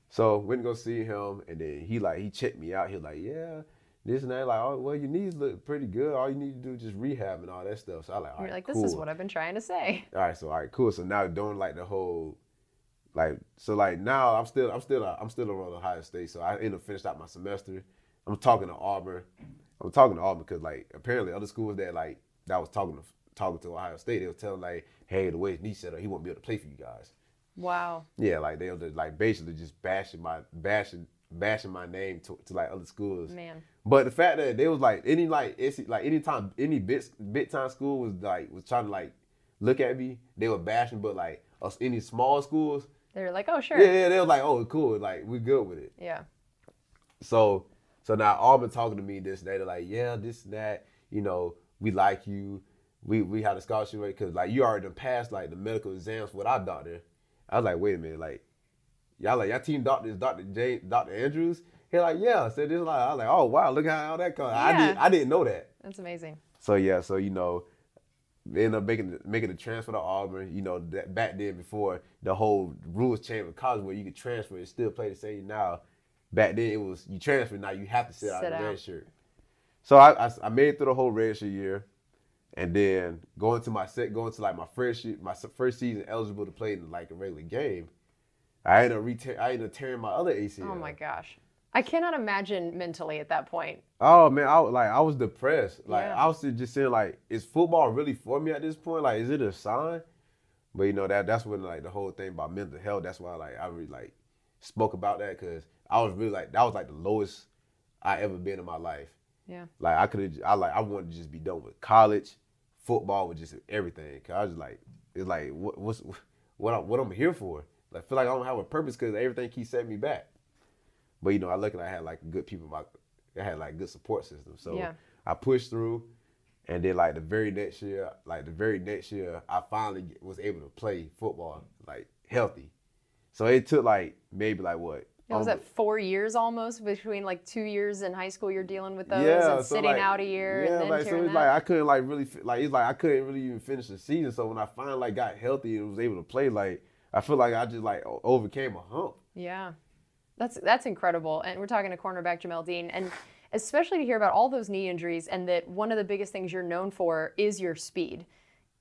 So went to go see him, and then he like he checked me out. He was like, yeah, this and that. Like, oh, well, your knees look pretty good. All you need to do is just rehab and all that stuff. So I like, all You're right, like, this cool. is what I've been trying to say. All right, so all right, cool. So now doing like the whole, like, so like now I'm still I'm still I'm still around Ohio State. So I ended up finished out my semester. I'm talking to Auburn. I'm talking to Auburn because like apparently other schools that like that was talking to talking to Ohio State, they was telling like, hey, the way his knee set up, he won't be able to play for you guys. Wow. Yeah, like they were just, like basically just bashing my bashing bashing my name to, to like other schools. Man. But the fact that they was like any like it's like anytime any bit bit time school was like was trying to like look at me, they were bashing. But like us any small schools, they were like, oh sure. yeah, yeah, they was like, oh cool, like we good with it. Yeah. So so now Auburn talking to me this day, they're like, yeah, this and that, you know, we like you. We we had a scholarship rate because like you already passed like the medical exams with our doctor. I was like, wait a minute, like y'all like y'all team doctor is Dr. J Dr. Andrews. He like, yeah. So this like I was like, oh wow, look how all that comes. I Yeah. did I didn't know that. That's amazing. So yeah, so you know, they ended up making making the transfer to Auburn. You know, that back then before the whole rules changed with college where you could transfer and still play the same. Now, back then it was you transfer now you have to sit, out Sit the red shirt. So I, I I made it through the whole red shirt year, and then going to my set going to like my first year, my first season eligible to play in like a regular game. I ended up re- I ended up tearing my other ACL. Oh my gosh. I cannot imagine mentally at that point. Oh man, I was- like I was depressed. Like Yeah. I was just saying, like, is football really for me at this point? Like, is it a sign? But you know that that's when like the whole thing about mental health. That's why like I really like spoke about that because I was really like that was like the lowest I ever been in my life. Yeah. Like I could have, I like I wanted to just be done with college, football, with just everything. Cause I was just like, it's like what, what's what I'm what I'm here for. Like I feel like I don't have a purpose because everything keeps setting me back. But you know, I luckily I had like good people. My, I had like good support system. So Yeah. I pushed through, and then like the very next year, like the very next year, I finally was able to play football like healthy. So it took like maybe like what? It was that four years almost between like two years in high school. You're dealing with those yeah, and so, sitting like, out a year Yeah, and then like so it's like I couldn't like really like it's like I couldn't really even finish the season. So when I finally like got healthy and was able to play, like I feel like I just like overcame a hump. Yeah, that's that's incredible. And we're talking to cornerback Jamel Dean, and especially to hear about all those knee injuries, and that one of the biggest things you're known for is your speed,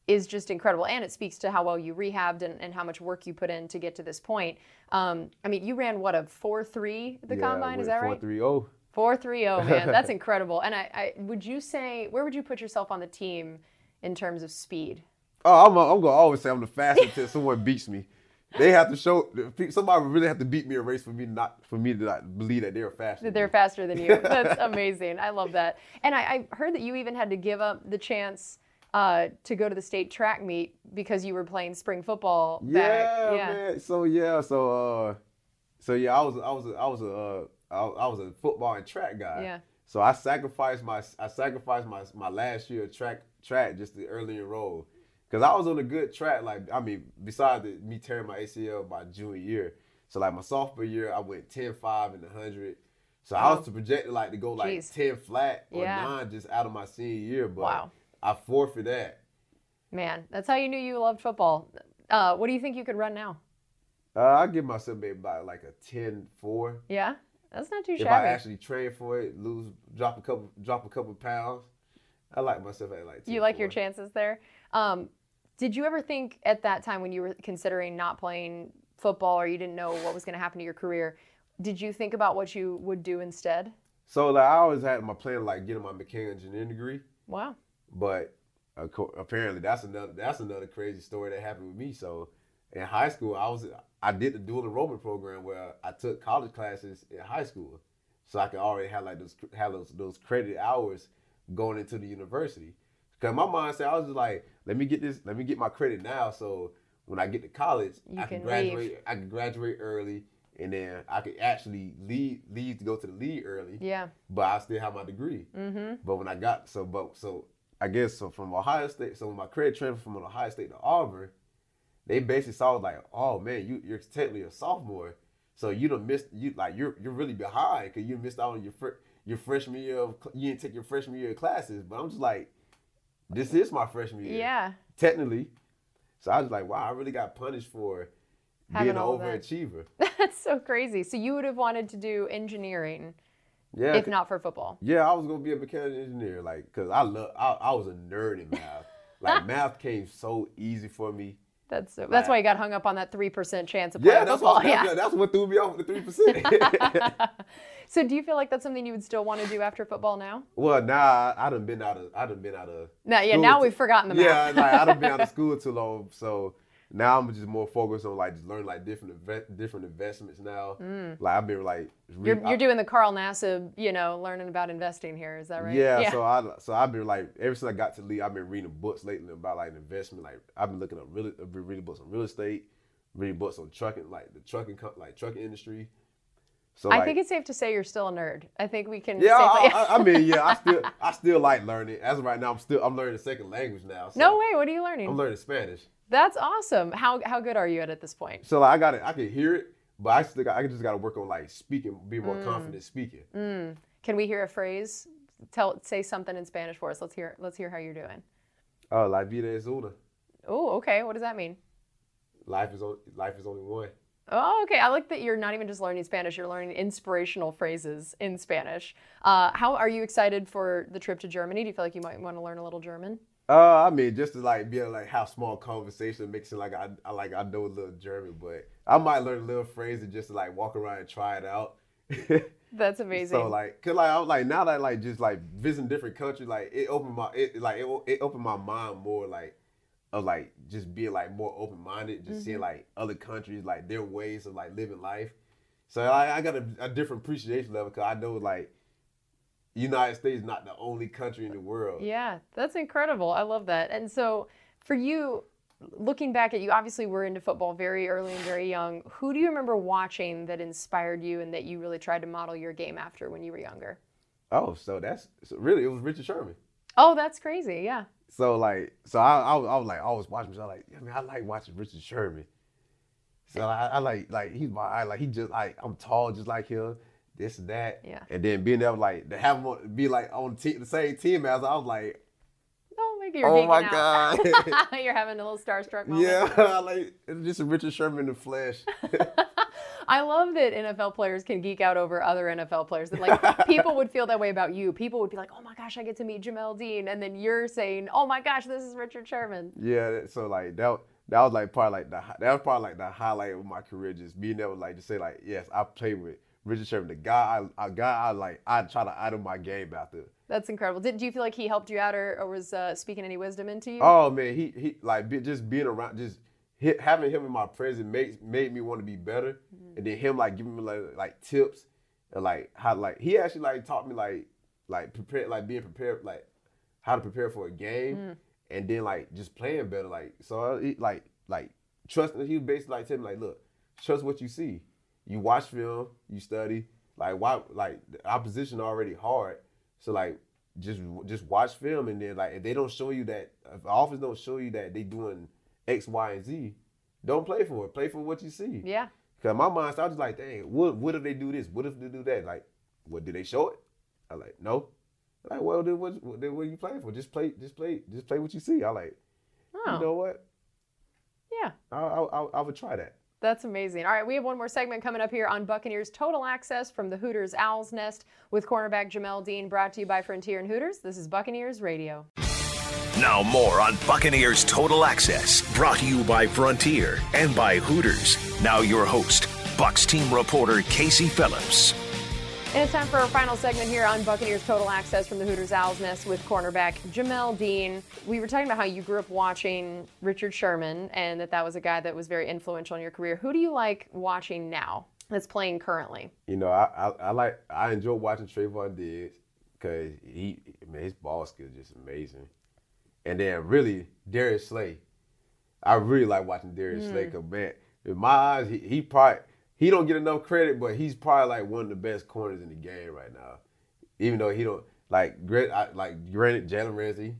is just incredible. And it speaks to how well you rehabbed and, and how much work you put in to get to this point. Um, I mean, you ran what a four three the combine, is that right? Four three oh. Four three oh man, that's incredible. And I, I would you say where would you put yourself on the team in terms of speed? Oh, I'm, I'm gonna always say I'm the fastest until someone beats me. They have to show somebody really have to beat me a race for me not for me to not believe that they're faster. that they're faster than you. That's amazing. I love that. And I, I heard that you even had to give up the chance uh, to go to the state track meet because you were playing spring football. Yeah, back. man. So yeah, so uh, so yeah, I was I was a, I was a uh, I, I was a football and track guy. Yeah. So I sacrificed my I sacrificed my my last year of track track just to early enroll, because I was on a good track. Like I mean, besides the, me tearing my ACL my junior year, so like my sophomore year I went 10-5 in the hundred. So I Wow. was projected like to go like Jeez. ten flat or Yeah. nine just out of my senior year, but Wow. I forfeit that. Man, that's how you knew you loved football. Uh, what do you think you could run now? Uh, I give myself maybe about like a 10-4. Yeah, that's not too if shabby. I actually train for it, lose, drop a couple, drop a couple pounds, I like myself at like. you like your chances there. Um, did you ever think at that time when you were considering not playing football or you didn't know what was going to happen to your career? Did you think about what you would do instead? So like I always had my plan of, like getting my mechanical engineering degree, Wow. but uh, co- apparently that's another that's another crazy story that happened with me. So in high school, I was I did the dual enrollment program where I took college classes in high school, so I could already have like those have those those credit hours going into the university. Cause my mindset, I was just like, let me get this, let me get my credit now, so when I get to college, You I can, can graduate. leave. I can graduate early, and then I could actually leave leave to go to the league early Yeah. but I still have my degree. Mm-hmm. But when I got so, but so I guess so from Ohio State. So when my credit transfer from Ohio State to Auburn, they basically saw like, oh man, you you're technically a sophomore, so you don't miss you like you're you're really behind because you missed out on your fr- your freshman year of you didn't take your freshman year of classes. But I'm just like, this is my freshman year, Yeah. technically. So I was like, wow, I really got punished for Having being an all that. overachiever. That's so crazy. So you would have wanted to do engineering Yeah, if not for football. Yeah, I was gonna be a mechanical engineer, like, cause I love. I, I was a nerd in math. like math came so easy for me. That's so, that's why you got hung up on that three percent chance of playing Yeah, that's football. what. That's, yeah. that's what threw me off the three percent. So do you feel like that's something you would still want to do after football now? well, nah, I done been out of. I done been out of. No, yeah. Now too- we've forgotten the Yeah, like I done been out of school too long, so now I'm just more focused on like just learning like different inve- different investments now. Like I've been like. Mm. You're, you're doing the Carl Nassib, you know, learning about investing here. Is that right? Yeah, so I so I've been like ever since I got to league, I've been reading books lately about like investment. Like I've been looking up really, I've been reading books on real estate, reading books on trucking, like the trucking like trucking industry. So I like, think it's safe to say you're still a nerd. I think we can. yeah, I, safely... I, I mean yeah, I still I still like learning. As of right now, I'm still I'm learning a second language now. So no way. What are you learning? I'm learning Spanish. That's awesome. How how good are you at it at this point? So like I got it, I can hear it, but I still got, I just got to work on like speaking, be more Mm. confident speaking. Mm. Can we hear a phrase? Tell say something in Spanish for us. Let's hear let's hear how you're doing. Oh, la vida es una. Oh, okay. What does that mean? Life is on, life is only one. Oh, okay. I like that you're not even just learning Spanish, you're learning inspirational phrases in Spanish. Uh, how are you excited for the trip to Germany? Do you feel like you might want to learn a little German? Uh, I mean, just to like be able to like have small conversation, makes it like I, I like I know a little German, but I might learn a little phrase and just to like walk around and try it out. That's amazing. so like, cause like I'm like now that like just like visiting different countries, like it opened my it like it, it opened my mind more like of like just being like more open minded, just seeing mm-hmm. like other countries like their ways of like living life. So I, I got a, a different appreciation level because I know like United States is not the only country in the world. yeah, that's incredible. I love that. And so for you, looking back at you, obviously we're into football very early and very young. Who do you remember watching that inspired you and that you really tried to model your game after when you were younger? Oh, so that's so really it was Richard Sherman. Oh, that's crazy. Yeah. So like, so I, I, was, I was like, I always watching. So I like, I mean, I like watching Richard Sherman. So I, I like, like he's my, I like he just like I'm tall just like him. This and that. Yeah. And then being able like to have him on, be like on the, the same team as I was like, Oh my god. You're Oh my. God. you're having a little starstruck moment. yeah, like it's just Richard Sherman in the flesh. I love that NFL players can geek out over other NFL players. That like people would feel that way about you. People would be like, "Oh my gosh, I get to meet Jamel Dean," and then you're saying, "Oh my gosh, this is Richard Sherman." Yeah, so like that that was like part like the that was probably like the highlight of my career, just being able like to say like yes, I played with Richard Sherman, the guy I a guy I like I try to idol my game after. That's incredible. Did do you feel like he helped you out, or, or was uh, speaking any wisdom into you? Oh man, he he like be, just being around, just having him in my presence made made me want to be better, mm-hmm. and then him like giving me like like tips and like how like he actually like taught me like like prepare like being prepared like how to prepare for a game, mm. and then like just playing better like so he, like like trusting he was basically like telling me like look trust what you see, you watch film, you study. Like why like the opposition already hard, so like just just watch film and then like if they don't show you that if the office don't show you that they doing X, Y, and Z, don't play for it. Play for what you see. yeah. Cause my mind started just like, dang, what what if they do this? What if they do that? Like, what did they show it? I like, no. Like, well then what what, then what are you playing for? Just play, just play, just play what you see. I like, Oh, you know what? yeah. I, I I I would try that. That's amazing. All right, we have one more segment coming up here on Buccaneers Total Access from the Hooters Owl's Nest with cornerback Jamel Dean, brought to you by Frontier and Hooters. This is Buccaneers Radio. Now more on Buccaneers Total Access, brought to you by Frontier and by Hooters. Now your host, Bucs team reporter Casey Phillips. And it's time for our final segment here on Buccaneers Total Access from the Hooters Owls Nest with cornerback Jamel Dean. We were talking about how you grew up watching Richard Sherman and that that was a guy that was very influential in your career. Who do you like watching now that's playing currently? You know, I I, I like I enjoy watching Trevon Diggs because he man his ball skill is just amazing, and then really Darius Slay, I really like watching Darius Slay come man, in my eyes he, he probably he don't get enough credit, but he's probably like one of the best corners in the game right now, even though he don't like great I, like granted Jalen Ramsey.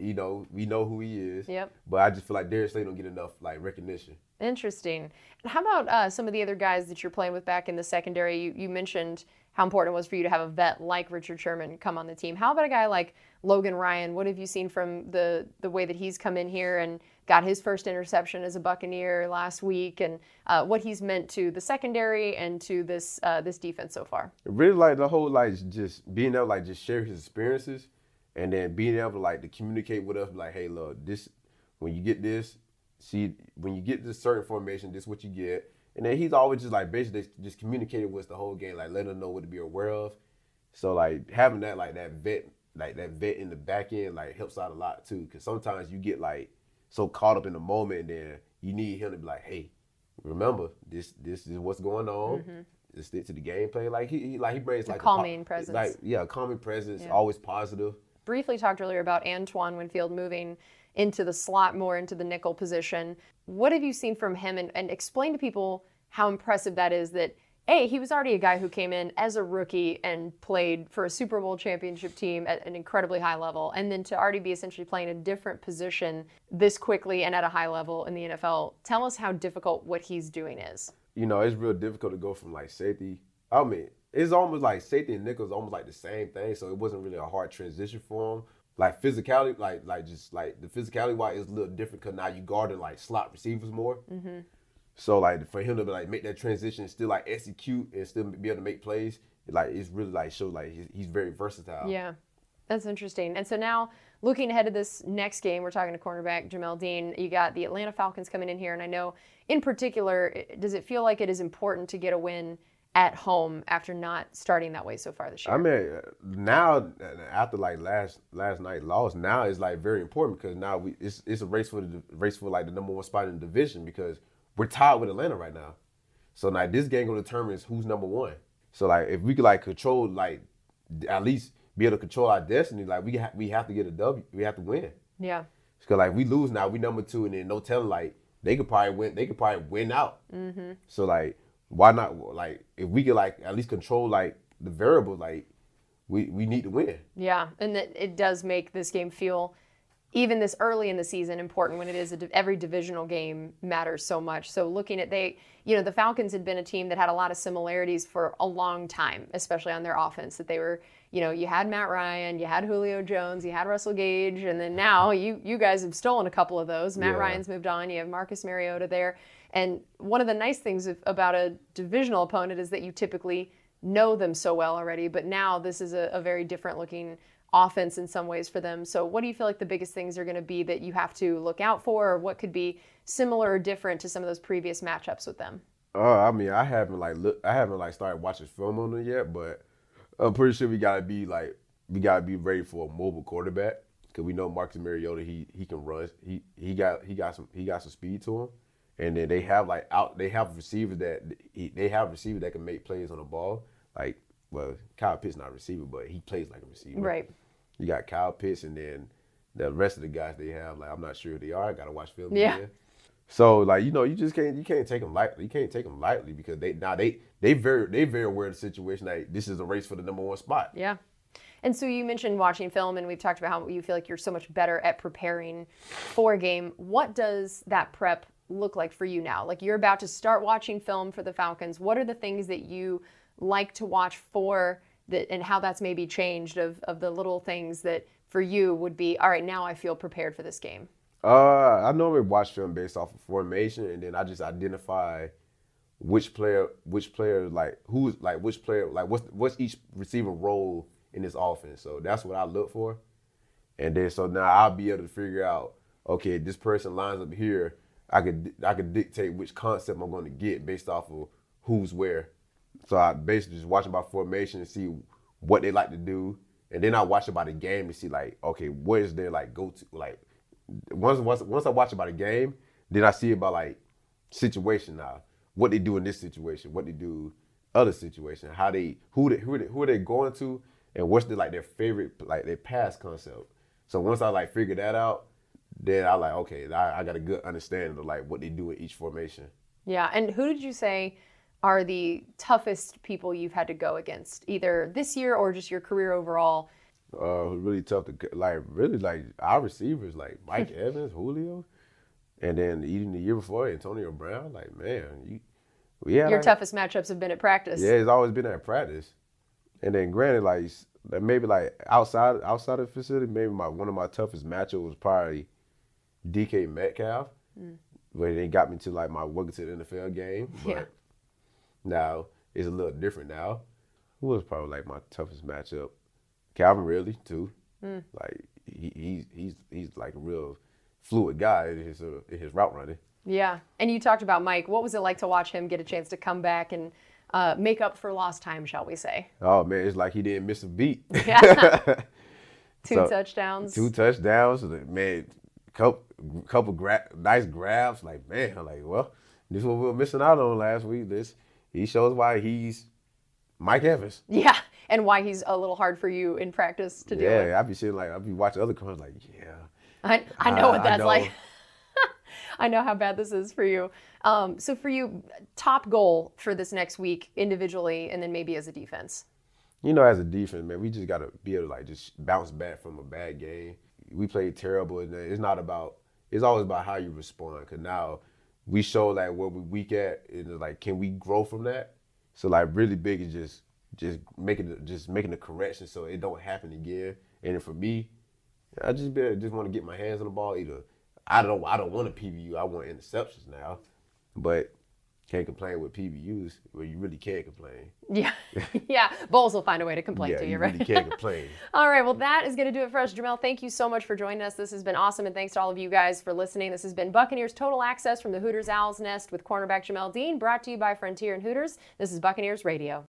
You know, we know who he is. Yep. But I just feel like Darius Slay don't get enough like recognition. Interesting. How about uh, some of the other guys that you're playing with back in the secondary? You, you mentioned how important it was for you to have a vet like Richard Sherman come on the team. How about a guy like Logan Ryan? What have you seen from the the way that he's come in here and got his first interception as a Buccaneer last week, and uh, what he's meant to the secondary and to this uh, this defense so far? really like the whole like just being able to like just share his experiences and then being able to like to communicate with us like hey look this when you get this see when you get this certain formation this is what you get and then he's always just like basically just communicating with us the whole game like letting us know what to be aware of so like having that like that vet like that vet in the back end like helps out a lot too because sometimes you get like so caught up in the moment and then you need him to be like hey remember this this is what's going on just stick to the gameplay like he, he like he brings Mm-hmm. A like po- calming presence. like yeah a calming presence Yeah. always positive briefly talked earlier about Antoine Winfield moving into the slot more into the nickel position. What have you seen from him and, and explain to people how impressive that is that A, he was already a guy who came in as a rookie and played for a Super Bowl championship team at an incredibly high level, and then to already be essentially playing a different position this quickly and at a high level in the NFL. Tell us how difficult what he's doing is. you know, it's real difficult to go from like safety. I mean, it's almost like safety and nickel is almost like the same thing. So it wasn't really a hard transition for him. Like physicality, like like just like the physicality wise is a little different because now you guarding like slot receivers more. Mm-hmm. So like for him to like make that transition, and still like execute and still be able to make plays, like it's really like show like he's, he's very versatile. Yeah, that's interesting. And so now, looking ahead to this next game, we're talking to cornerback Jamel Dean. You got the Atlanta Falcons coming in here, and I know, in particular, does it feel like it is important to get a win at home after not starting that way so far this year? I mean, now after like last last night loss, now it's like very important because now we it's it's a race for the race for like the number one spot in the division because we're tied with Atlanta right now. So now this game gonna determine who's number one. So like if we could like control like at least be able to control our destiny, like we ha- we have to get a W, we have to win. yeah, Cause like we lose now, we number two, and then no telling like they could probably win. They could probably win out. Mm-hmm. So like, why not? Like, if we could like at least control like the variable, like we we need to win. Yeah, and that it does make this game feel even this early in the season important when it is a, every divisional game matters so much. So looking at they, you know, the Falcons had been a team that had a lot of similarities for a long time, especially on their offense. That they were, you know, you had Matt Ryan, you had Julio Jones, you had Russell Gage, and then now you you guys have stolen a couple of those. Matt Yeah. Ryan's moved on. You have Marcus Mariota there, and one of the nice things about a divisional opponent is that you typically know them so well already. But now this is a, a very different looking offense in some ways for them. So, what do you feel like the biggest things are going to be that you have to look out for, or what could be similar or different to some of those previous matchups with them? Uh, I mean, I haven't like look, I haven't like started watching film on it yet, but I'm pretty sure we gotta be like we gotta be ready for a mobile quarterback because we know Marcus Mariota he he can run. He he got he got some he got some speed to him, and then they have like out they have receivers that he, they have receivers that can make plays on the ball. Like well, Kyle Pitts not a receiver, but he plays like a receiver. Right. You got Kyle Pitts, and then the rest of the guys they have like I'm not sure who they are. I gotta watch film Yeah. again. So like you know you just can't you can't take them lightly. You can't take them lightly because they now they they very they very aware of the situation. Like this is a race for the number one spot. Yeah. And so you mentioned watching film, and we've talked about how you feel like you're so much better at preparing for a game. What does that prep look like for you now? Like you're about to start watching film for the Falcons. What are the things that you like to watch for that, and how that's maybe changed of, of the little things that for you would be, all right, now I feel prepared for this game? Uh, I normally watch film based off of formation, and then I just identify which player, which player, like who's like which player, like what's what's each receiver role in this offense. So that's what I look for, and then so now I'll be able to figure out, okay, this person lines up here. I could I could dictate which concept I'm going to get based off of who's where. So I basically just watch about formation and see what they like to do, and then I watch about the game and see like, okay, what is their like go to like once once once I watch about a game, then I see about like situation now, what they do in this situation, what they do other situation, how they who they who they, who are they going to, and what's the like their favorite like their past concept. So once I like figure that out, then I like okay, I, I got a good understanding of like what they do in each formation. Yeah, and who did you say are the toughest people you've had to go against, either this year or just your career overall? Uh, really tough to like really like our receivers like Mike Evans, Julio, and then even the year before Antonio Brown. Like man, you yeah, Your like, toughest matchups have been at practice. Yeah, it's always been at practice. And then granted, like maybe like outside outside of the facility, maybe my one of my toughest matchups was probably DK Metcalf, where they got me to like my welcome to the NFL game. But Yeah. now it's a little different now. Who was probably like my toughest matchup? Calvin Ridley too. Like he, he's he's he's like a real fluid guy in his uh, in his route running. Yeah. And you talked about Mike. What was it like to watch him get a chance to come back and uh, make up for lost time, shall we say? Oh man, it's like he didn't miss a beat. Yeah. Two So, touchdowns. two touchdowns. Man, couple couple gra- nice grabs. Like man, like well, this is what we were missing out on last week. This he shows why he's Mike Evans. Yeah. And why he's a little hard for you in practice to do Yeah, it. I be sitting like I be watching other coaches like yeah. I, I know I- what I that's know. like. I know how bad this is for you. Um, so for you, top goal for this next week individually, and then maybe as a defense. You know, as a defense, man, we just gotta be able to like just bounce back from a bad game. We played terrible, and it's not about. It's always about how you respond. Cause now we show like what we weak at, and like, can we grow from that? So like, really big is just just making the, just making the correction so it don't happen again. And for me, I just be, just want to get my hands on the ball. Either I don't I don't want a PBU, I want interceptions now, but can't complain with PBUs where you really can't complain. Yeah, yeah. Bowles will find a way to complain yeah, to you, you right? really can't complain. All right, well, that is going to do it for us. Jamel, thank you so much for joining us. This has been awesome, and thanks to all of you guys for listening. This has been Buccaneers Total Access from the Hooters Owls Nest with cornerback Jamel Dean, brought to you by Frontier and Hooters. This is Buccaneers Radio.